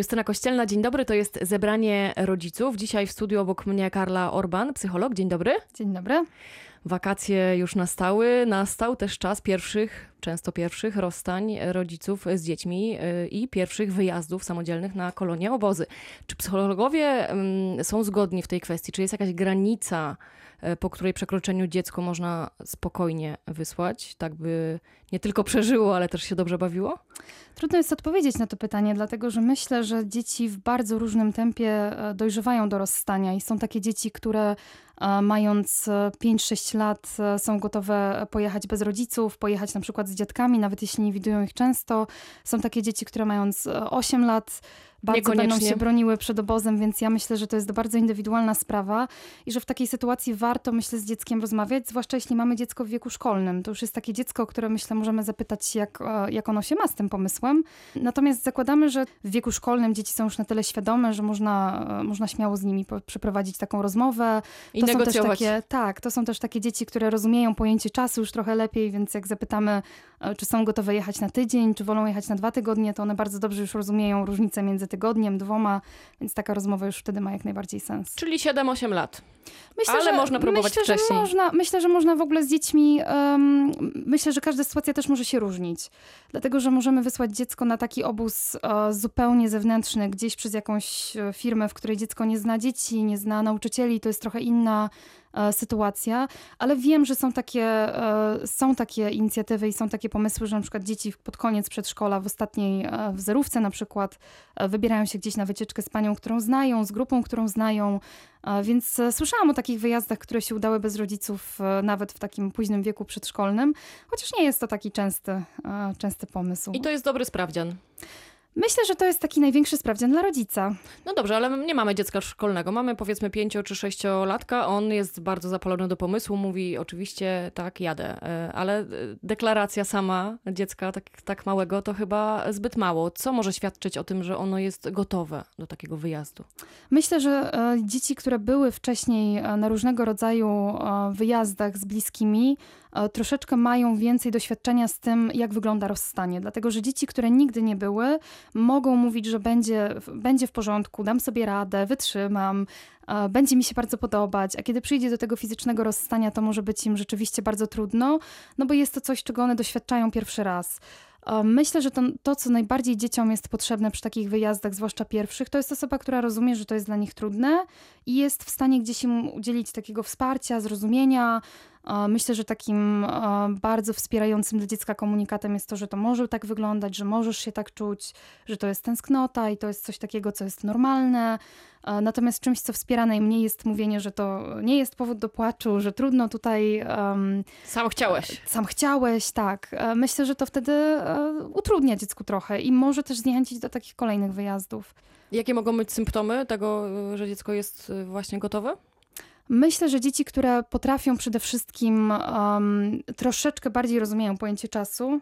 Justyna Kościelna, dzień dobry. To jest zebranie rodziców. Dzisiaj w studiu obok mnie Karla Orban, psycholog. Dzień dobry. Dzień dobry. Wakacje już nastały. Nastał też czas pierwszych, często pierwszych rozstań rodziców z dziećmi y, i pierwszych wyjazdów samodzielnych na kolonie obozy. Czy psychologowie mm, są zgodni w tej kwestii? Czy jest jakaś granica, po której przekroczeniu dziecko można spokojnie wysłać, tak by nie tylko przeżyło, ale też się dobrze bawiło? Trudno jest odpowiedzieć na to pytanie, dlatego że myślę, że dzieci w bardzo różnym tempie e, dojrzewają do rozstania i są takie dzieci, które e, mając 5-6 e, lat są gotowe pojechać bez rodziców, pojechać na przykład z dziadkami, nawet jeśli nie widują ich często. Są takie dzieci, które mając 8 lat bardzo będą się broniły przed obozem, więc ja myślę, że to jest bardzo indywidualna sprawa i że w takiej sytuacji warto, myślę, z dzieckiem rozmawiać, zwłaszcza jeśli mamy dziecko w wieku szkolnym. To już jest takie dziecko, które myślę możemy zapytać, jak, jak ono się ma z tym pomysłem. Natomiast zakładamy, że w wieku szkolnym dzieci są już na tyle świadome, że można, można śmiało z nimi przeprowadzić taką rozmowę. I to negocjować. Są też takie, tak, to są też takie dzieci, które rozumieją pojęcie czasu już trochę lepiej, więc jak zapytamy, e, czy są gotowe jechać na tydzień, czy wolą jechać na dwa tygodnie, to one bardzo dobrze już rozumieją różnicę między tygodniem, dwoma, więc taka rozmowa już wtedy ma jak najbardziej sens. Czyli 7-8 lat. Myślę, Ale że, można próbować myślę, wcześniej. Że można, myślę, że można w ogóle z dziećmi. Um, myślę, że każda sytuacja też może się różnić. Dlatego, że możemy wysłać dziecko na taki obóz uh, zupełnie zewnętrzny, gdzieś przez jakąś e, firmę, w której dziecko nie zna dzieci, nie zna nauczycieli. To jest trochę inna sytuacja, ale wiem, że są takie, e, są takie inicjatywy i są takie pomysły, że na przykład dzieci pod koniec przedszkola w ostatniej e, wzorówce na przykład wybierają się gdzieś na wycieczkę z panią, którą znają, z grupą, którą znają, więc słyszałam o takich wyjazdach, które się udały bez rodziców nawet w takim późnym wieku przedszkolnym, chociaż nie jest to taki częsty, częsty pomysł. I to jest dobry sprawdzian. Myślę, że to jest taki największy sprawdzian dla rodzica. No dobrze, ale nie mamy dziecka szkolnego. Mamy powiedzmy pięcio czy sześciolatka. On jest bardzo zapalony do pomysłu. Mówi oczywiście tak, jadę. E, ale e, deklaracja sama dziecka tak, tak małego to chyba zbyt mało. Co może świadczyć o tym, że ono jest gotowe do takiego wyjazdu? Myślę, że e, dzieci, które były wcześniej na różnego rodzaju wyjazdach z bliskimi, troszeczkę mają więcej doświadczenia z tym, jak wygląda rozstanie. Dlatego, że dzieci, które nigdy nie były, mogą mówić, że będzie, będzie w porządku, dam sobie radę, wytrzymam, będzie mi się bardzo podobać, a kiedy przyjdzie do tego fizycznego rozstania, to może być im rzeczywiście bardzo trudno, no bo jest to coś, czego one doświadczają pierwszy raz. Myślę, że to, to, co najbardziej dzieciom jest potrzebne przy takich wyjazdach, zwłaszcza pierwszych, to jest osoba, która rozumie, że to jest dla nich trudne i jest w stanie gdzieś im udzielić takiego wsparcia, zrozumienia, Myślę, że takim bardzo wspierającym dla dziecka komunikatem jest to, że to może tak wyglądać, że możesz się tak czuć, że to jest tęsknota i to jest coś takiego, co jest normalne. Natomiast czymś, co wspiera najmniej jest mówienie, że to nie jest powód do płaczu, że trudno tutaj. Um, sam chciałeś. Sam chciałeś, tak. E, myślę, że to wtedy e, utrudnia dziecku trochę i może też zniechęcić do takich kolejnych wyjazdów. Jakie mogą być symptomy tego, że dziecko jest e, właśnie gotowe? Myślę, że dzieci, które potrafią przede wszystkim um, troszeczkę bardziej rozumieją pojęcie czasu,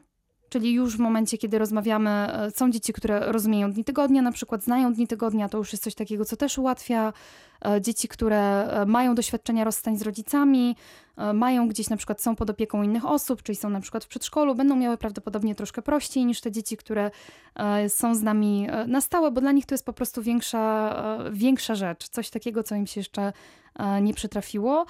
czyli już w momencie, kiedy rozmawiamy, e, są dzieci, które rozumieją dni tygodnia, na przykład znają dni tygodnia, to już jest coś takiego, co też ułatwia. E, dzieci, które e, mają doświadczenia rozstań z rodzicami, mają gdzieś na przykład są pod opieką innych osób, czyli są na przykład w przedszkolu, będą miały prawdopodobnie troszkę prościej niż te dzieci, które są z nami na stałe, bo dla nich to jest po prostu większa, większa rzecz, coś takiego, co im się jeszcze nie przytrafiło.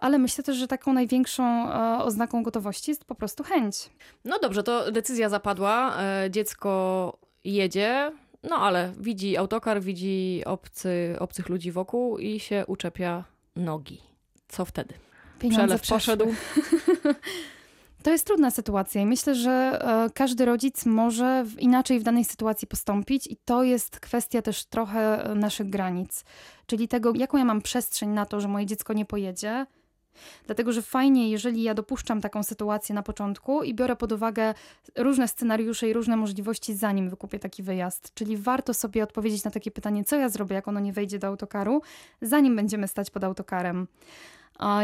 Ale myślę też, że taką największą oznaką gotowości jest po prostu chęć. No dobrze, to decyzja zapadła. E, dziecko jedzie, no ale widzi autokar, widzi obcy, obcych ludzi wokół i się uczepia nogi. Co wtedy? Pieniądze Przelew przeszły. poszedł. To jest trudna sytuacja i myślę, że e, każdy rodzic może inaczej w danej sytuacji postąpić, i to jest kwestia też trochę e, naszych granic, czyli tego, jaką ja mam przestrzeń na to, że moje dziecko nie pojedzie. Dlatego, że fajnie, jeżeli ja dopuszczam taką sytuację na początku i biorę pod uwagę różne scenariusze i różne możliwości, zanim wykupię taki wyjazd. Czyli warto sobie odpowiedzieć na takie pytanie, co ja zrobię, jak ono nie wejdzie do autokaru, zanim będziemy stać pod autokarem.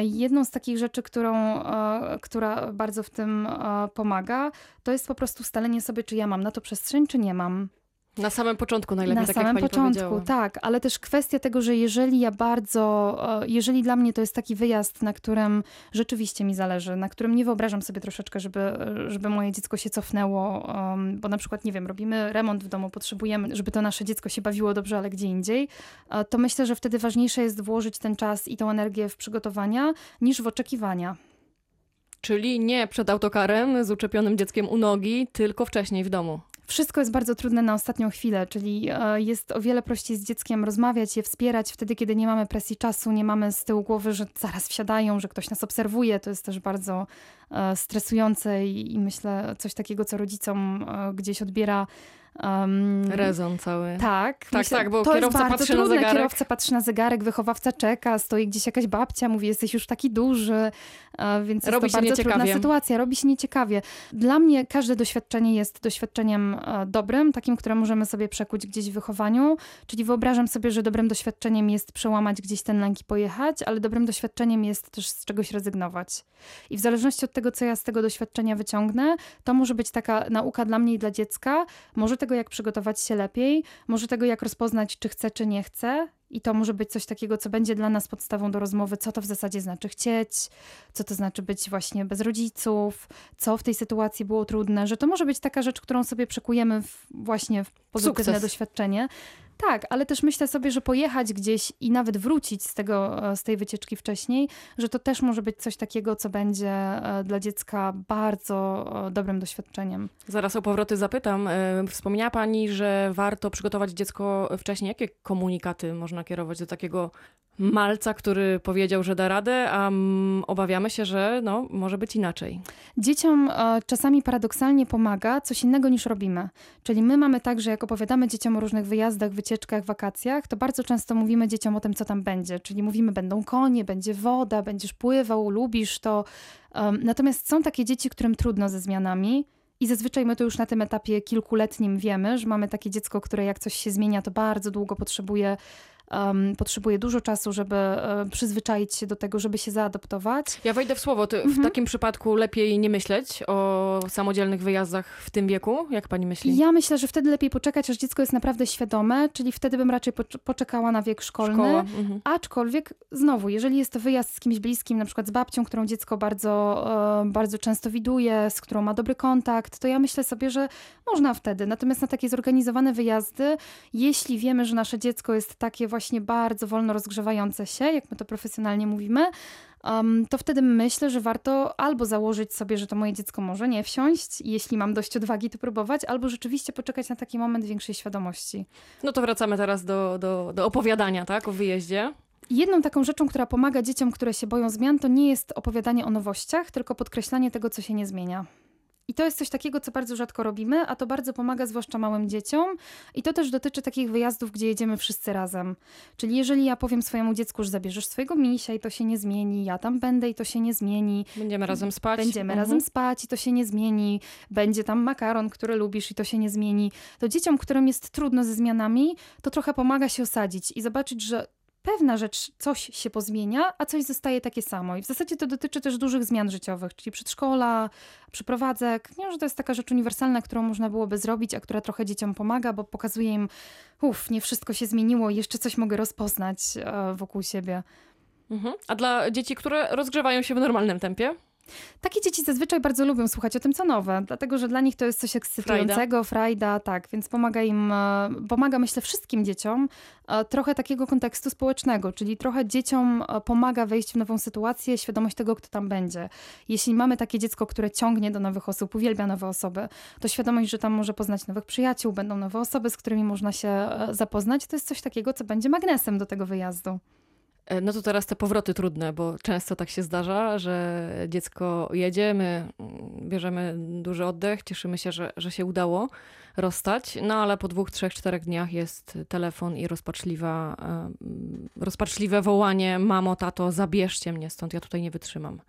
Jedną z takich rzeczy, którą, e, która bardzo w tym e, pomaga, to jest po prostu ustalenie sobie, czy ja mam na to przestrzeń, czy nie mam. Na samym początku najlepiej, Na tak samym początku, tak, ale też kwestia tego, że jeżeli ja bardzo, e, jeżeli dla mnie to jest taki wyjazd, na którym rzeczywiście mi zależy, na którym nie wyobrażam sobie troszeczkę, żeby, żeby moje dziecko się cofnęło, bo na przykład, nie wiem, robimy remont w domu, potrzebujemy, żeby to nasze dziecko się bawiło dobrze, ale gdzie indziej, e, to myślę, że wtedy ważniejsze jest włożyć ten czas i tą energię w przygotowania, niż w oczekiwania. Czyli nie przed autokarem z uczepionym dzieckiem u nogi, tylko wcześniej w domu. Wszystko jest bardzo trudne na ostatnią chwilę, czyli e, jest o wiele prościej z dzieckiem rozmawiać, je wspierać wtedy, kiedy nie mamy presji czasu, nie mamy z tyłu głowy, że zaraz wsiadają, że ktoś nas obserwuje. To jest też bardzo e, stresujące i, i myślę coś takiego, co rodzicom e, gdzieś odbiera. Um, Rezon cały. tak, Tak, tak, bo to kierowca jest bardzo patrzy na trudne. zegarek. Kierowca patrzy na zegarek, wychowawca czeka, stoi gdzieś jakaś babcia, mówi, jesteś już taki duży, więc Robi jest to bardzo trudna sytuacja, robi się nieciekawie. Dla mnie każde doświadczenie jest doświadczeniem e, dobrym, takim, które możemy sobie przekuć gdzieś w wychowaniu, czyli wyobrażam sobie, że dobrym doświadczeniem jest przełamać gdzieś ten lęk i pojechać, ale dobrym doświadczeniem jest też z czegoś rezygnować. I w zależności od tego, co ja z tego doświadczenia wyciągnę, to może być taka nauka dla mnie i dla dziecka, może tego, jak przygotować się lepiej, może tego, jak rozpoznać, czy chcę, czy nie chcę. I to może być coś takiego, co będzie dla nas podstawą do rozmowy, co to w zasadzie znaczy chcieć, co to znaczy być właśnie bez rodziców, co w tej sytuacji było trudne, że to może być taka rzecz, którą sobie przekujemy w, właśnie w pozytywne Sukces. doświadczenie. Tak, ale też myślę sobie, że pojechać gdzieś i nawet wrócić z, tego, e, z tej wycieczki wcześniej, że to też może być coś takiego, co będzie e, dla dziecka bardzo e, dobrym doświadczeniem. Zaraz o powroty zapytam. Wspomniała Pani, że warto przygotować dziecko wcześniej. Jakie komunikaty można kierować do takiego malca, który powiedział, że da radę, a mm, obawiamy się, że no, może być inaczej. Dzieciom e, czasami paradoksalnie pomaga coś innego niż robimy. Czyli my mamy tak, że jak opowiadamy dzieciom o różnych wyjazdach, wycieczkach, wakacjach, to bardzo często mówimy dzieciom o tym, co tam będzie. Czyli mówimy, będą konie, będzie woda, będziesz pływał, lubisz to. Em, natomiast są takie dzieci, którym trudno ze zmianami. I zazwyczaj my to już na tym etapie kilkuletnim wiemy, że mamy takie dziecko, które jak coś się zmienia, to bardzo długo potrzebuje, em, potrzebuje dużo czasu, żeby e, przyzwyczaić się do tego, żeby się zaadoptować. Ja wejdę w słowo. Ty, W Mhm. takim przypadku lepiej nie myśleć o samodzielnych wyjazdach w tym wieku? Jak Pani myśli? Ja myślę, że wtedy lepiej poczekać, aż dziecko jest naprawdę świadome, czyli wtedy bym raczej pocz- poczekała na wiek szkolny. Szkoła. Mhm. Aczkolwiek znowu, jeżeli jest to wyjazd z kimś bliskim, na przykład z babcią, którą dziecko bardzo, e, bardzo często widuje, z którą ma dobry kontakt, to ja myślę sobie, że można wtedy. Natomiast na takie zorganizowane wyjazdy, jeśli wiemy, że nasze dziecko jest takie właśnie bardzo wolno rozgrzewające się, jak my to profesjonalnie mówimy, em, to wtedy myślę, że warto albo założyć sobie, że to moje dziecko może nie wsiąść, jeśli mam dość odwagi, to próbować, albo rzeczywiście poczekać na taki moment większej świadomości. No to wracamy teraz do, do, do opowiadania, tak? O wyjeździe. Jedną taką rzeczą, która pomaga dzieciom, które się boją zmian, to nie jest opowiadanie o nowościach, tylko podkreślanie tego, co się nie zmienia. I to jest coś takiego, co bardzo rzadko robimy, a to bardzo pomaga zwłaszcza małym dzieciom. I to też dotyczy takich wyjazdów, gdzie jedziemy wszyscy razem. Czyli jeżeli ja powiem swojemu dziecku, że zabierzesz swojego misia i to się nie zmieni, ja tam będę i to się nie zmieni, Będziemy razem spać. Będziemy Mhm. razem spać i to się nie zmieni. Będzie tam makaron, który lubisz i to się nie zmieni. To dzieciom, którym jest trudno ze zmianami, to trochę pomaga się osadzić i zobaczyć, że pewna rzecz, coś się pozmienia, a coś zostaje takie samo. I w zasadzie to dotyczy też dużych zmian życiowych, czyli przedszkola, przyprowadzek. Nie, że to jest taka rzecz uniwersalna, którą można byłoby zrobić, a która trochę dzieciom pomaga, bo pokazuje im, uff, nie wszystko się zmieniło, jeszcze coś mogę rozpoznać e, wokół siebie. Mhm. A dla dzieci, które rozgrzewają się w normalnym tempie? Takie dzieci zazwyczaj bardzo lubią słuchać o tym, co nowe, dlatego że dla nich to jest coś ekscytującego, frajda, tak, więc pomaga im, e, pomaga myślę wszystkim dzieciom e, trochę takiego kontekstu społecznego, czyli trochę dzieciom e, pomaga wejść w nową sytuację, świadomość tego, kto tam będzie. Jeśli mamy takie dziecko, które ciągnie do nowych osób, uwielbia nowe osoby, to świadomość, że tam może poznać nowych przyjaciół, będą nowe osoby, z którymi można się zapoznać, to jest coś takiego, co będzie magnesem do tego wyjazdu. E, No to teraz te powroty trudne, bo często tak się zdarza, że dziecko jedzie, my mm, bierzemy duży oddech, cieszymy się, że, że się udało rozstać, no ale po dwóch, trzech, czterech dniach jest telefon i rozpaczliwa, e, mm, rozpaczliwe wołanie, mamo, tato, zabierzcie mnie stąd, ja tutaj nie wytrzymam.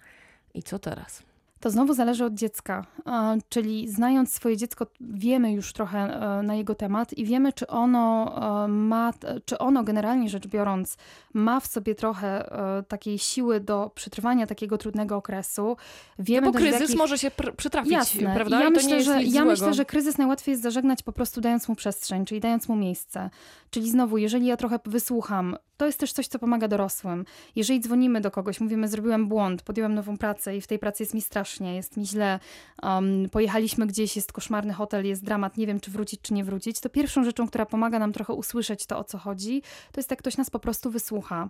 I co teraz? To znowu zależy od dziecka, e, czyli znając swoje dziecko, wiemy już trochę e, na jego temat i wiemy, czy ono e, ma, czy ono generalnie rzecz biorąc, ma w sobie trochę takiej siły do przetrwania takiego trudnego okresu. Wiemy no bo kryzys jakich... może się pr- przytrafić, Jasne. prawda? Ja, myślę, że, ja myślę, że kryzys najłatwiej jest zażegnać po prostu dając mu przestrzeń, czyli dając mu miejsce. Czyli znowu, jeżeli ja trochę wysłucham, to jest też coś, co pomaga dorosłym. Jeżeli dzwonimy do kogoś, mówimy, zrobiłem błąd, podjąłem nową pracę i w tej pracy jest mi strasznie, jest mi źle, um, pojechaliśmy gdzieś, jest koszmarny hotel, jest dramat, nie wiem, czy wrócić, czy nie wrócić, to pierwszą rzeczą, która pomaga nam trochę usłyszeć to, o co chodzi, to jest jak ktoś nas po prostu wysłucha.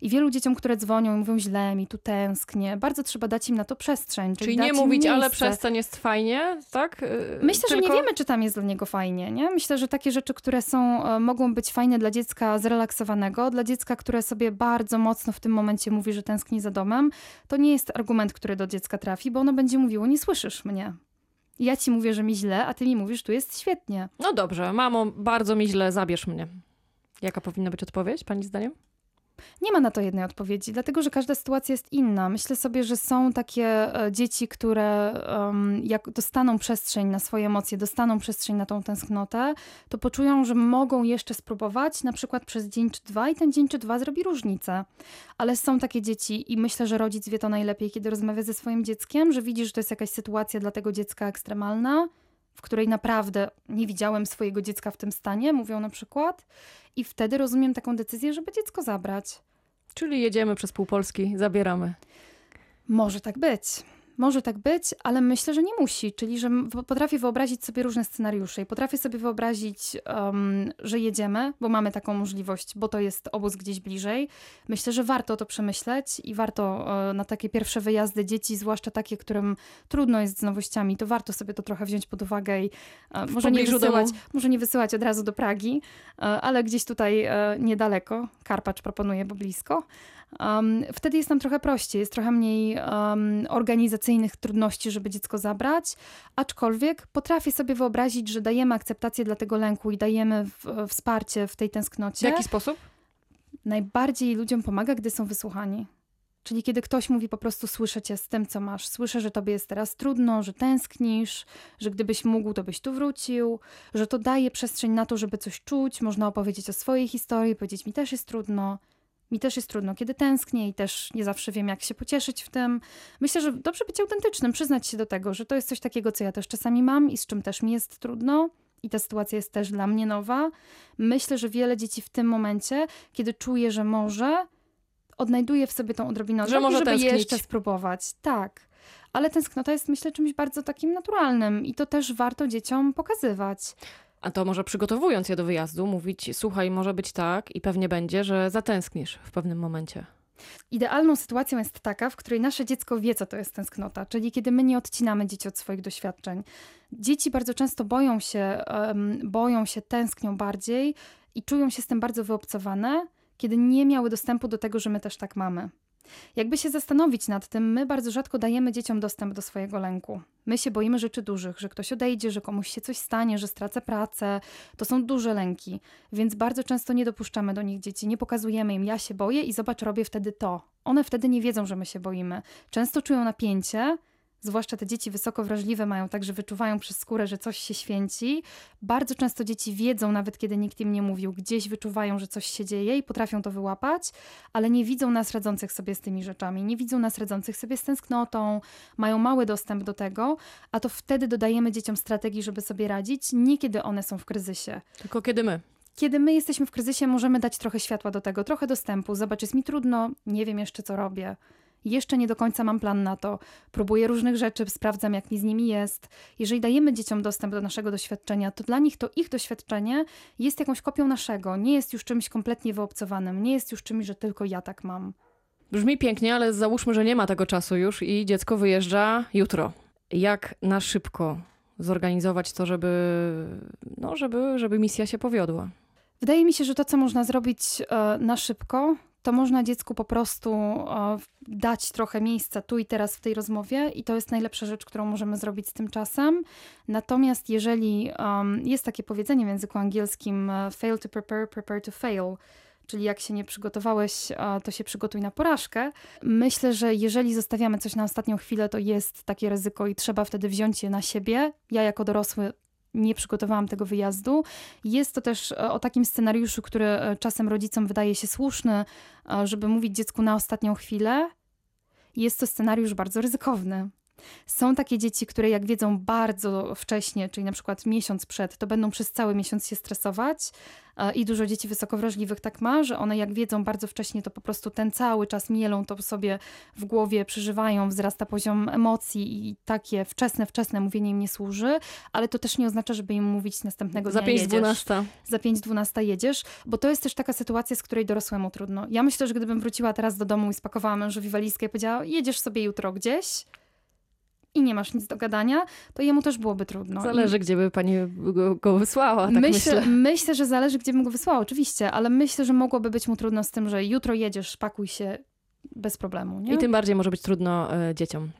I wielu dzieciom, które dzwonią, mówią źle, mi tu tęsknię. Bardzo trzeba dać im na to przestrzeń. Czyli, czyli nie mówić, ale przestań jest fajnie, tak? Y, Myślę, Tylko... że nie wiemy, czy tam jest dla niego fajnie. Nie? Myślę, że takie rzeczy, które są, e, mogą być fajne dla dziecka zrelaksowanego, dla dziecka, które sobie bardzo mocno w tym momencie mówi, że tęskni za domem, to nie jest argument, który do dziecka trafi, bo ono będzie mówiło, nie słyszysz mnie. Ja ci mówię, że mi źle, a ty mi mówisz, tu jest świetnie. No dobrze, mamo, bardzo mi źle, zabierz mnie. Jaka powinna być odpowiedź, pani zdaniem? Nie ma na to jednej odpowiedzi, dlatego że każda sytuacja jest inna. Myślę sobie, że są takie e, dzieci, które um, jak dostaną przestrzeń na swoje emocje, dostaną przestrzeń na tą tęsknotę, to poczują, że mogą jeszcze spróbować, na przykład przez dzień czy dwa, i ten dzień czy dwa zrobi różnicę. Ale są takie dzieci, i myślę, że rodzic wie to najlepiej, kiedy rozmawia ze swoim dzieckiem, że widzi, że to jest jakaś sytuacja dla tego dziecka ekstremalna w której naprawdę nie widziałem swojego dziecka w tym stanie, mówią na przykład, i wtedy rozumiem taką decyzję, żeby dziecko zabrać. Czyli jedziemy przez pół Polski, zabieramy. Może tak być. Może tak być, ale myślę, że nie musi. Czyli, że potrafię wyobrazić sobie różne scenariusze i potrafię sobie wyobrazić, um, że jedziemy, bo mamy taką możliwość, bo to jest obóz gdzieś bliżej. Myślę, że warto to przemyśleć i warto uh, na takie pierwsze wyjazdy dzieci, zwłaszcza takie, którym trudno jest z nowościami, to warto sobie to trochę wziąć pod uwagę i uh, może, nie wysyłać, może nie wysyłać od razu do Pragi, uh, ale gdzieś tutaj niedaleko. Karpacz proponuje, bo blisko. Um, wtedy jest nam trochę prościej, jest trochę mniej um, trudności, żeby dziecko zabrać, aczkolwiek potrafię sobie wyobrazić, że dajemy akceptację dla tego lęku i dajemy w, wsparcie w tej tęsknocie. W jaki sposób? Najbardziej ludziom pomaga, gdy są wysłuchani. Czyli kiedy ktoś mówi po prostu słyszę cię z tym, co masz, słyszę, że tobie jest teraz trudno, że tęsknisz, że gdybyś mógł, to byś tu wrócił, że to daje przestrzeń na to, żeby coś czuć, można opowiedzieć o swojej historii, powiedzieć mi też jest trudno. Mi też jest trudno, kiedy tęsknię i też nie zawsze wiem, jak się pocieszyć w tym. Myślę, że dobrze być autentycznym, przyznać się do tego, że to jest coś takiego, co ja też czasami mam i z czym też mi jest trudno. I ta sytuacja jest też dla mnie nowa. Myślę, że wiele dzieci w tym momencie, kiedy czuje, że może, odnajduje w sobie tą odrobinę że może żeby tęsknić. jeszcze spróbować. Tak. Ale tęsknota jest, myślę, czymś bardzo takim naturalnym i to też warto dzieciom pokazywać. A to może przygotowując je do wyjazdu, mówić: Słuchaj, może być tak i pewnie będzie, że zatęsknisz w pewnym momencie. Idealną sytuacją jest taka, w której nasze dziecko wie, co to jest tęsknota, czyli kiedy my nie odcinamy dzieci od swoich doświadczeń. Dzieci bardzo często boją się, boją się, tęsknią bardziej i czują się z tym bardzo wyobcowane, kiedy nie miały dostępu do tego, że my też tak mamy. Jakby się zastanowić nad tym, my bardzo rzadko dajemy dzieciom dostęp do swojego lęku. My się boimy rzeczy dużych, że ktoś odejdzie, że komuś się coś stanie, że stracę pracę. To są duże lęki, więc bardzo często nie dopuszczamy do nich dzieci, nie pokazujemy im, ja się boję i zobacz, robię wtedy to. One wtedy nie wiedzą, że my się boimy. Często czują napięcie, zwłaszcza te dzieci wysoko wrażliwe mają tak, że wyczuwają przez skórę, że coś się święci. Bardzo często dzieci wiedzą, nawet kiedy nikt im nie mówił, gdzieś wyczuwają, że coś się dzieje i potrafią to wyłapać, ale nie widzą nas radzących sobie z tymi rzeczami, nie widzą nas radzących sobie z tęsknotą, mają mały dostęp do tego, a to wtedy dodajemy dzieciom strategii, żeby sobie radzić, nie kiedy one są w kryzysie. Tylko kiedy my kiedy my jesteśmy w kryzysie, możemy dać trochę światła do tego, trochę dostępu. Zobacz, jest mi trudno, nie wiem jeszcze, co robię. Jeszcze nie do końca mam plan na to. Próbuję różnych rzeczy, sprawdzam, jak mi z nimi jest. Jeżeli dajemy dzieciom dostęp do naszego doświadczenia, to dla nich to ich doświadczenie jest jakąś kopią naszego. Nie jest już czymś kompletnie wyobcowanym. Nie jest już czymś, że tylko ja tak mam. Brzmi pięknie, ale załóżmy, że nie ma tego czasu już i dziecko wyjeżdża jutro. Jak na szybko zorganizować to, żeby, no, żeby, żeby misja się powiodła? Wydaje mi się, że to, co można zrobić e, na szybko, to można dziecku po prostu dać trochę miejsca tu i teraz w tej rozmowie, i to jest najlepsza rzecz, którą możemy zrobić z tym czasem. Natomiast jeżeli um, jest takie powiedzenie w języku angielskim: uh, fail to prepare, prepare to fail, czyli jak się nie przygotowałeś, a, to się przygotuj na porażkę. Myślę, że jeżeli zostawiamy coś na ostatnią chwilę, to jest takie ryzyko i trzeba wtedy wziąć je na siebie. Ja jako dorosły nie przygotowałam tego wyjazdu. Jest to też e, o takim scenariuszu, który e, czasem rodzicom wydaje się słuszny, e, żeby mówić dziecku na ostatnią chwilę. Jest to scenariusz bardzo ryzykowny. Są takie dzieci, które jak wiedzą bardzo wcześnie, czyli na przykład miesiąc przed, to będą przez cały miesiąc się stresować. E, I dużo dzieci wysoko wrażliwych tak ma, że one jak wiedzą bardzo wcześnie, to po prostu ten cały czas mielą to sobie w głowie, przeżywają, wzrasta poziom emocji i takie wczesne, wczesne mówienie im nie służy, ale to też nie oznacza, żeby im mówić następnego Za dnia jedziesz 5-12. za 5-12 jedziesz, bo to jest też taka sytuacja, z której dorosłemu trudno. Ja myślę, że gdybym wróciła teraz do domu i spakowała mężowi walizkę i powiedziała, jedziesz sobie jutro gdzieś i nie masz nic do gadania, to jemu też byłoby trudno. Zależy, gdzie by pani go, go wysłała, I tak myślę, myślę. myślę, że zależy, gdzie bym go wysłała, oczywiście, ale myślę, że mogłoby być mu trudno z tym, że jutro jedziesz, pakuj się bez problemu. Nie? I tym bardziej może być trudno e, dzieciom.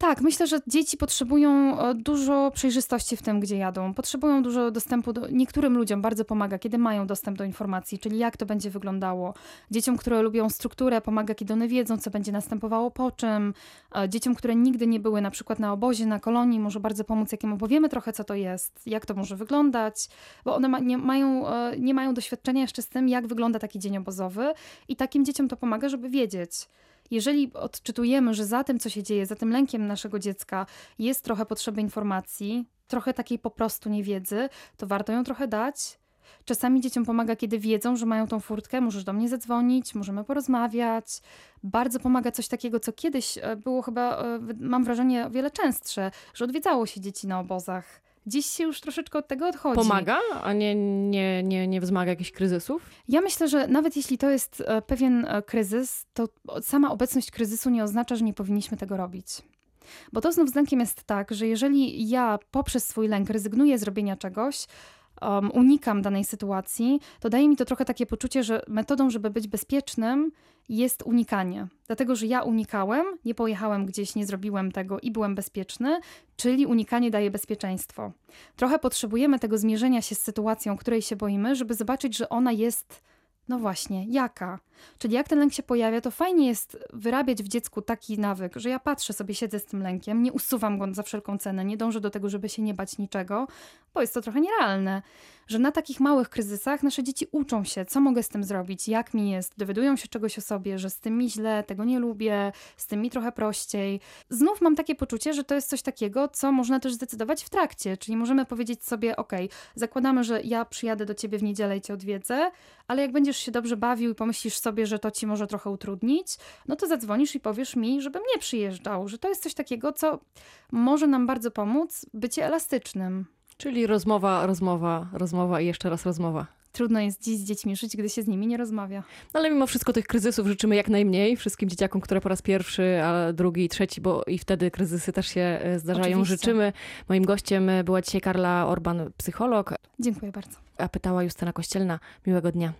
Tak, myślę, że dzieci potrzebują e, dużo przejrzystości w tym, gdzie jadą. Potrzebują dużo dostępu do. Niektórym ludziom bardzo pomaga, kiedy mają dostęp do informacji, czyli jak to będzie wyglądało. Dzieciom, które lubią strukturę, pomaga, kiedy one wiedzą, co będzie następowało po czym. E, Dzieciom, które nigdy nie były na przykład na obozie, na kolonii, może bardzo pomóc, jak im opowiemy trochę, co to jest, jak to może wyglądać, bo one ma, nie, mają, e, nie mają doświadczenia jeszcze z tym, jak wygląda taki dzień obozowy i takim dzieciom to pomaga, żeby wiedzieć. Jeżeli odczytujemy, że za tym, co się dzieje, za tym lękiem naszego dziecka jest trochę potrzeby informacji, trochę takiej po prostu niewiedzy, to warto ją trochę dać. Czasami dzieciom pomaga, kiedy wiedzą, że mają tą furtkę, możesz do mnie zadzwonić, możemy porozmawiać. Bardzo pomaga coś takiego, co kiedyś e, było chyba, e, mam wrażenie, o wiele częstsze, że odwiedzało się dzieci na obozach. Dziś się już troszeczkę od tego odchodzi. Pomaga, a nie, nie, nie, nie wzmaga jakichś kryzysów? Ja myślę, że nawet jeśli to jest e, pewien e, kryzys, to sama obecność kryzysu nie oznacza, że nie powinniśmy tego robić. Bo to znów z lękiem jest tak, że jeżeli ja poprzez swój lęk rezygnuję z robienia czegoś, um, unikam danej sytuacji, to daje mi to trochę takie poczucie, że metodą, żeby być bezpiecznym, jest unikanie. Dlatego, że ja unikałem, nie pojechałem gdzieś, nie zrobiłem tego i byłem bezpieczny, czyli unikanie daje bezpieczeństwo. Trochę potrzebujemy tego zmierzenia się z sytuacją, której się boimy, żeby zobaczyć, że ona jest, no właśnie, jaka. Czyli jak ten lęk się pojawia, to fajnie jest wyrabiać w dziecku taki nawyk, że ja patrzę sobie, siedzę z tym lękiem, nie usuwam go za wszelką cenę, nie dążę do tego, żeby się nie bać niczego, bo jest to trochę nierealne. Że na takich małych kryzysach nasze dzieci uczą się, co mogę z tym zrobić, jak mi jest, dowiadują się czegoś o sobie, że z tym mi źle, tego nie lubię, z tym mi trochę prościej. Znów mam takie poczucie, że to jest coś takiego, co można też zdecydować w trakcie, czyli możemy powiedzieć sobie, ok, zakładamy, że ja przyjadę do ciebie w niedzielę i cię odwiedzę, ale jak będziesz się dobrze bawił i pomyślisz sobie, że to ci może trochę utrudnić, no to zadzwonisz i powiesz mi, żebym nie przyjeżdżał, że to jest coś takiego, co może nam bardzo pomóc bycie elastycznym. Czyli rozmowa, rozmowa, rozmowa i jeszcze raz rozmowa. Trudno jest dziś z dziećmi żyć, gdy się z nimi nie rozmawia. No ale mimo wszystko tych kryzysów życzymy jak najmniej wszystkim dzieciakom, które po raz pierwszy, a drugi i trzeci, bo i wtedy kryzysy też się e, zdarzają, Oczywiście. życzymy. Moim gościem była dzisiaj Karla Orban, psycholog, Dziękuję bardzo. a pytała Justyna Kościelna. Miłego dnia.